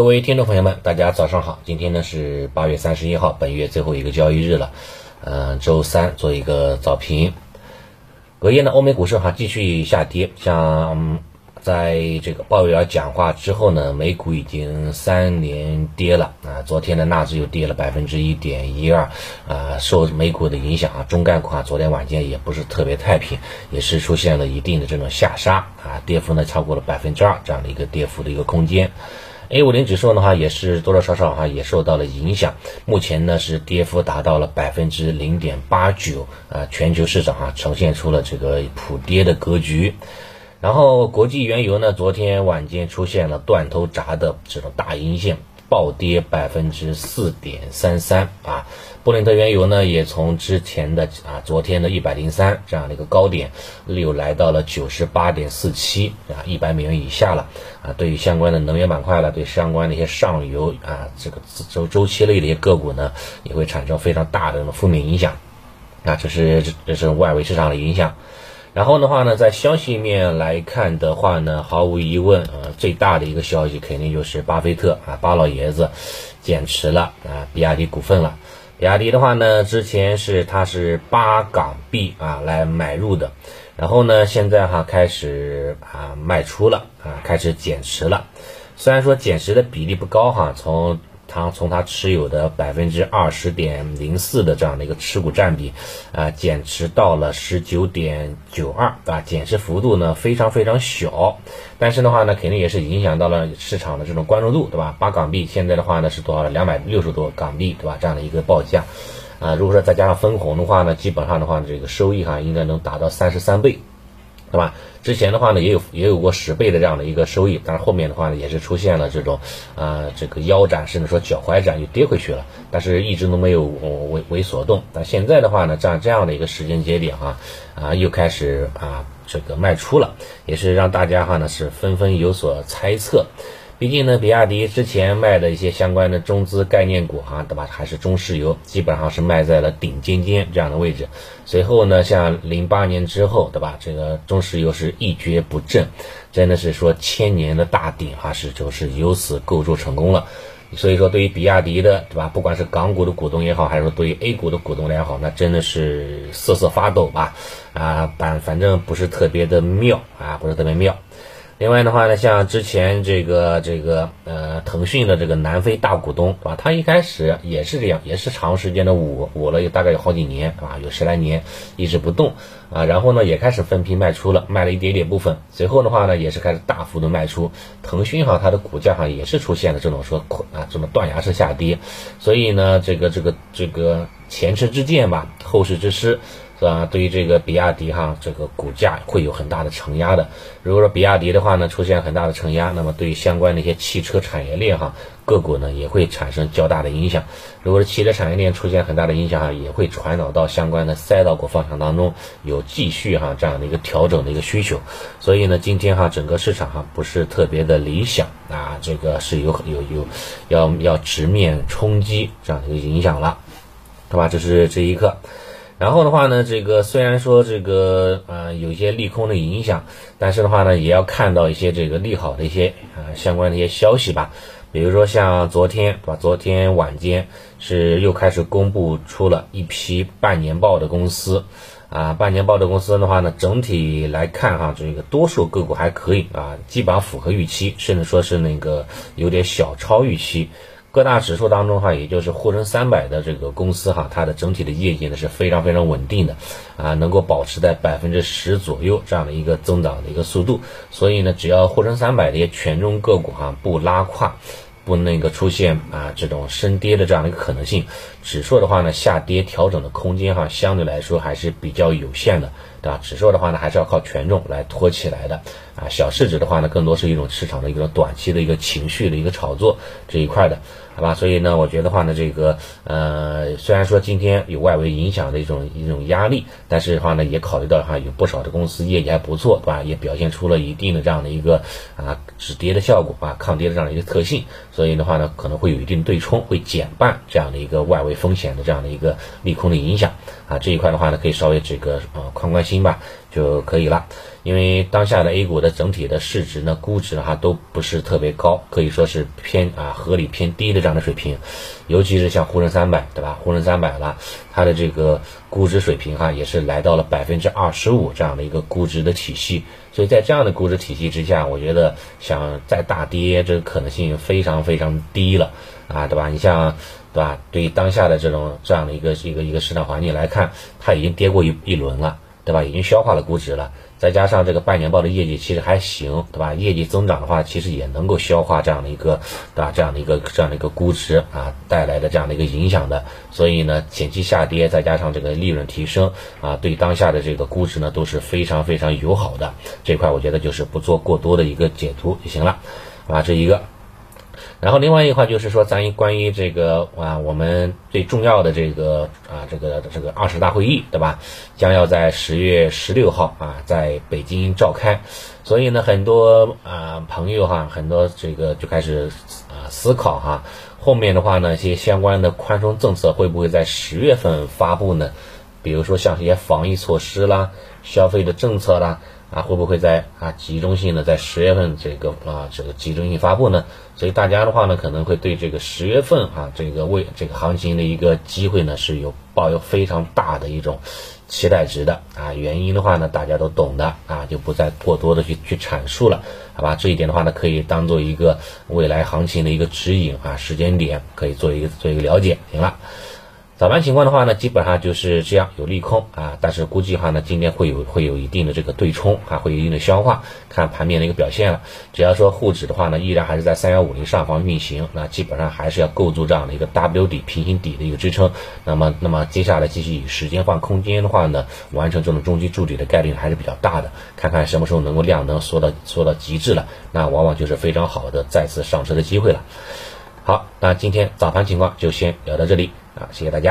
各位听众朋友们，大家早上好。今天呢是八月三十一号，本月最后一个交易日了。嗯，周三做一个早评。隔夜呢，欧美股市哈继续下跌。像在这个鲍威尔讲话之后呢，美股已经三连跌了啊。昨天的纳指又跌了百分之一点一二啊。受美股的影响啊，中概股啊昨天晚间也不是特别太平，也是出现了一定的这种下杀啊，跌幅呢超过了百分之二这样的一个跌幅的一个空间。A 五零指数的话，也是多多少少哈也受到了影响。目前呢是跌幅达到了百分之零点八九啊，全球市场啊呈现出了这个普跌的格局。然后国际原油呢，昨天晚间出现了断头铡的这种大阴线。暴跌百分之四点三三啊，布伦特原油呢也从之前的啊昨天的一百零三这样的一个高点，又来到了九十八点四七啊一百美元以下了啊。对于相关的能源板块了，对相关的一些上游啊这个周周期类的一些个股呢，也会产生非常大的这种负面影响啊。这是这是外围市场的影响。然后的话呢，在消息面来看的话呢，毫无疑问，呃，最大的一个消息肯定就是巴菲特啊，巴老爷子减持了啊，比亚迪股份了。比亚迪的话呢，之前是他是八港币啊来买入的，然后呢，现在哈开始啊卖出了啊，开始减持了。虽然说减持的比例不高哈，从他从他持有的百分之二十点零四的这样的一个持股占比，啊，减持到了十九点九二，啊，减持幅度呢非常非常小，但是的话呢，肯定也是影响到了市场的这种关注度，对吧？八港币现在的话呢是多少？两百六十多港币，对吧？这样的一个报价，啊，如果说再加上分红的话呢，基本上的话这个收益哈应该能达到三十三倍。对吧？之前的话呢，也有也有过十倍的这样的一个收益，但是后面的话呢，也是出现了这种，啊，这个腰斩甚至说脚踝斩又跌回去了，但是一直都没有为为所动。但现在的话呢，在这样的一个时间节点啊，啊，又开始啊这个卖出了，也是让大家哈呢是纷纷有所猜测。毕竟呢，比亚迪之前卖的一些相关的中资概念股哈，对吧？还是中石油，基本上是卖在了顶尖尖这样的位置。随后呢，像零八年之后，对吧？这个中石油是一蹶不振，真的是说千年的大顶哈，是就是由此构筑成功了。所以说，对于比亚迪的，对吧？不管是港股的股东也好，还是说对于 A 股的股东也好，那真的是瑟瑟发抖吧？啊，反反正不是特别的妙啊，不是特别妙。另外的话呢，像之前这个这个呃腾讯的这个南非大股东，对吧？他一开始也是这样，也是长时间的捂捂了有大概有好几年，啊，有十来年一直不动啊。然后呢，也开始分批卖出了，卖了一点点部分。随后的话呢，也是开始大幅度卖出。腾讯哈，它的股价哈也是出现了这种说啊这么断崖式下跌。所以呢，这个这个这个前车之鉴吧，后事之师。是吧？对于这个比亚迪哈，这个股价会有很大的承压的。如果说比亚迪的话呢，出现很大的承压，那么对于相关的一些汽车产业链哈个股呢，也会产生较大的影响。如果是汽车产业链出现很大的影响哈，也会传导到相关的赛道股方向当中，有继续哈这样的一个调整的一个需求。所以呢，今天哈整个市场哈不是特别的理想啊，这个是有有有要要直面冲击这样的一个影响了，对吧？这是这一刻。然后的话呢，这个虽然说这个呃有一些利空的影响，但是的话呢，也要看到一些这个利好的一些啊相关的一些消息吧。比如说像昨天对吧？昨天晚间是又开始公布出了一批半年报的公司，啊，半年报的公司的话呢，整体来看哈，这个多数个股还可以啊，基本上符合预期，甚至说是那个有点小超预期。各大指数当中哈，也就是沪深三百的这个公司哈，它的整体的业绩呢是非常非常稳定的，啊，能够保持在百分之十左右这样的一个增长的一个速度。所以呢，只要沪深三百的一些权重个股哈不拉胯，不那个出现啊这种深跌的这样的一个可能性，指数的话呢下跌调整的空间哈相对来说还是比较有限的，对吧？指数的话呢还是要靠权重来托起来的，啊，小市值的话呢更多是一种市场的一个短期的一个情绪的一个炒作这一块的。好吧，所以呢，我觉得话呢，这个呃，虽然说今天有外围影响的一种一种压力，但是的话呢，也考虑到哈，有不少的公司业绩还不错，对吧？也表现出了一定的这样的一个啊止跌的效果啊，抗跌的这样一个特性，所以的话呢，可能会有一定对冲，会减半这样的一个外围风险的这样的一个利空的影响啊，这一块的话呢，可以稍微这个呃宽宽心吧就可以了。因为当下的 A 股的整体的市值呢，估值哈都不是特别高，可以说是偏啊合理偏低的这样的水平，尤其是像沪深三百，对吧？沪深三百了，它的这个估值水平哈也是来到了百分之二十五这样的一个估值的体系，所以在这样的估值体系之下，我觉得想再大跌这个可能性非常非常低了啊，对吧？你像对吧？对于当下的这种这样的一个一个一个市场环境来看，它已经跌过一一轮了，对吧？已经消化了估值了。再加上这个半年报的业绩其实还行，对吧？业绩增长的话，其实也能够消化这样的一个，对吧？这样的一个这样的一个估值啊带来的这样的一个影响的。所以呢，前期下跌再加上这个利润提升啊，对当下的这个估值呢都是非常非常友好的。这块我觉得就是不做过多的一个解读就行了，啊，这一个。然后另外一块就是说，咱关于这个啊，我们最重要的这个啊，这个这个二十大会议，对吧？将要在十月十六号啊，在北京召开。所以呢，很多啊朋友哈，很多这个就开始啊思考哈，后面的话呢，一些相关的宽松政策会不会在十月份发布呢？比如说像一些防疫措施啦、消费的政策啦。啊，会不会在啊集中性的在十月份这个啊这个集中性发布呢？所以大家的话呢，可能会对这个十月份啊这个为这个行情的一个机会呢是有抱有非常大的一种期待值的啊。原因的话呢，大家都懂的啊，就不再过多的去去阐述了，好吧？这一点的话呢，可以当做一个未来行情的一个指引啊，时间点可以做一个做一个了解，行了。早盘情况的话呢，基本上就是这样，有利空啊，但是估计的话呢，今天会有会有一定的这个对冲啊，会有一定的消化，看盘面的一个表现了。只要说沪指的话呢，依然还是在三幺五零上方运行，那基本上还是要构筑这样的一个 W 底平行底的一个支撑。那么，那么接下来继续以时间换空间的话呢，完成这种中期筑底的概率还是比较大的。看看什么时候能够量能缩到缩到极致了，那往往就是非常好的再次上车的机会了。好，那今天早盘情况就先聊到这里啊，谢谢大家。